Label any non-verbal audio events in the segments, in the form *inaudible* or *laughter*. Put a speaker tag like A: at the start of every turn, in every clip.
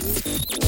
A: Thank you.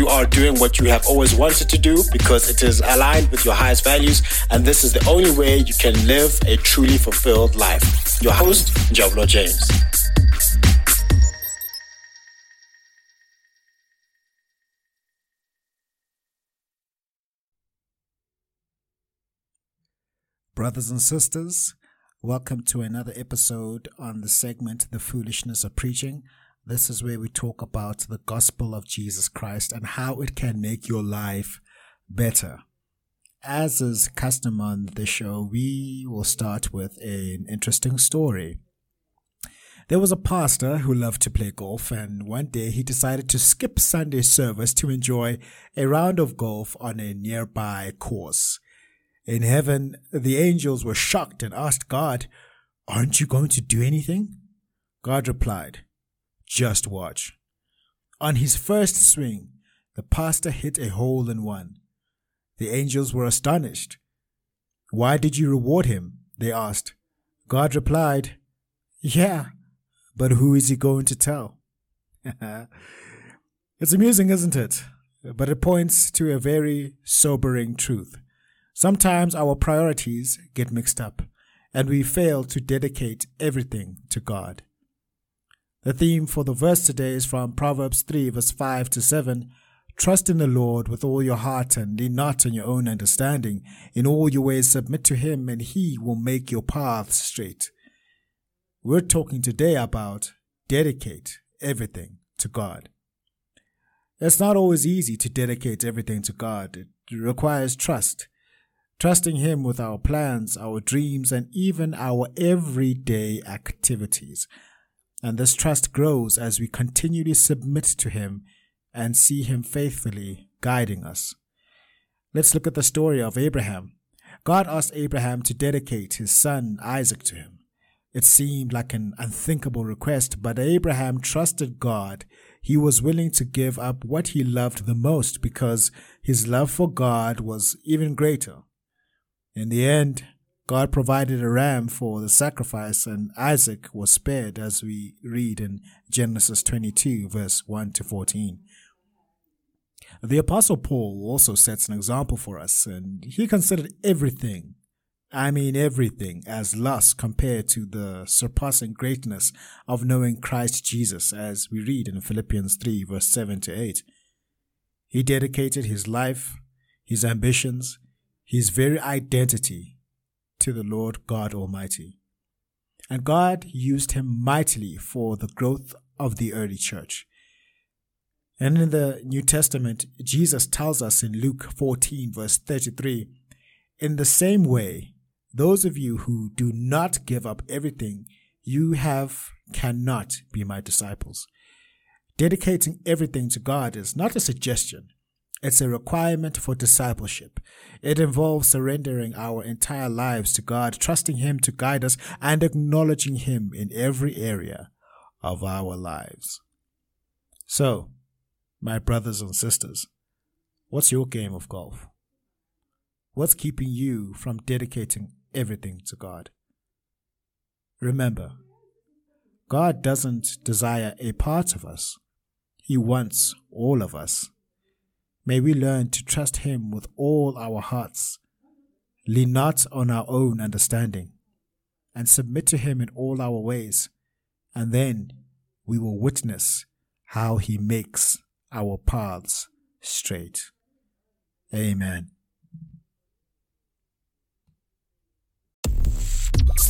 A: are doing what you have always wanted to do because it is aligned with your highest values, and this is the only way you can live a truly fulfilled life. Your host, Njabulo James.
B: Brothers and sisters, welcome to another episode on the segment The Foolishness of Preaching. This is where we talk about the gospel of Jesus Christ and how it can make your life better. As is custom on the show, we will start with an interesting story. There was a pastor who loved to play golf, and one day he decided to skip Sunday service to enjoy a round of golf on a nearby course. In heaven, the angels were shocked and asked God, Aren't you going to do anything? God replied, Just watch. On his first swing, the pastor hit a hole in one. The angels were astonished. Why did you reward him? They asked. God replied, Yeah, but who is he going to tell? *laughs* it's amusing, isn't it? But it points to a very sobering truth. Sometimes our priorities get mixed up and we fail to dedicate everything to God. The theme for the verse today is from Proverbs 3, verse 5 to 7. Trust in the Lord with all your heart and lean not on your own understanding. In all your ways submit to Him, and He will make your paths straight. We're talking today about dedicate everything to God. It's not always easy to dedicate everything to God. It requires trust trusting Him with our plans, our dreams, and even our everyday activities. And this trust grows as we continually submit to Him and see Him faithfully guiding us. Let's look at the story of Abraham. God asked Abraham to dedicate his son Isaac to him. It seemed like an unthinkable request, but Abraham trusted God. He was willing to give up what he loved the most because his love for God was even greater. In the end, God provided a ram for the sacrifice, and Isaac was spared, as we read in Genesis 22, verse 1 to 14. The Apostle Paul also sets an example for us, and he considered everything, I mean everything, as loss compared to the surpassing greatness of knowing Christ Jesus, as we read in Philippians 3, verse 7 to 8. He dedicated his life, his ambitions, his very identity to the Lord God Almighty. And God used him mightily for the growth of the early church. And in the New Testament, Jesus tells us in Luke 14, verse 33 In the same way, those of you who do not give up everything you have cannot be my disciples. Dedicating everything to God is not a suggestion, it's a requirement for discipleship. It involves surrendering our entire lives to God, trusting Him to guide us, and acknowledging Him in every area of our lives. So, my brothers and sisters, what's your game of golf? What's keeping you from dedicating everything to God? Remember, God doesn't desire a part of us. He wants all of us. May we learn to trust Him with all our hearts, lean not on our own understanding, and submit to Him in all our ways, and then we will witness how He makes our paths straight. Amen.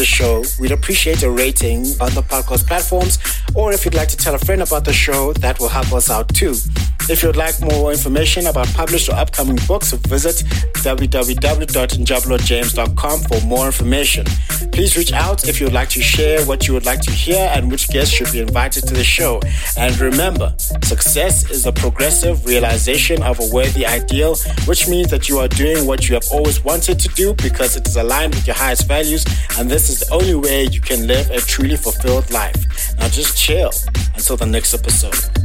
A: the show, we'd appreciate a rating on the podcast platforms. Or if you'd like to tell a friend about the show, that will help us out too. If you'd like more information about published or upcoming books, visit www.njabulojames.com for more information. Please reach out if you would like to share what you would like to hear and which guests should be invited to the show. And remember, success is the progressive realization of a worthy ideal, which means that you are doing what you have always wanted to do because it is aligned with your highest values, and this is the only way you can live a truly fulfilled life. Now just chill until the next episode.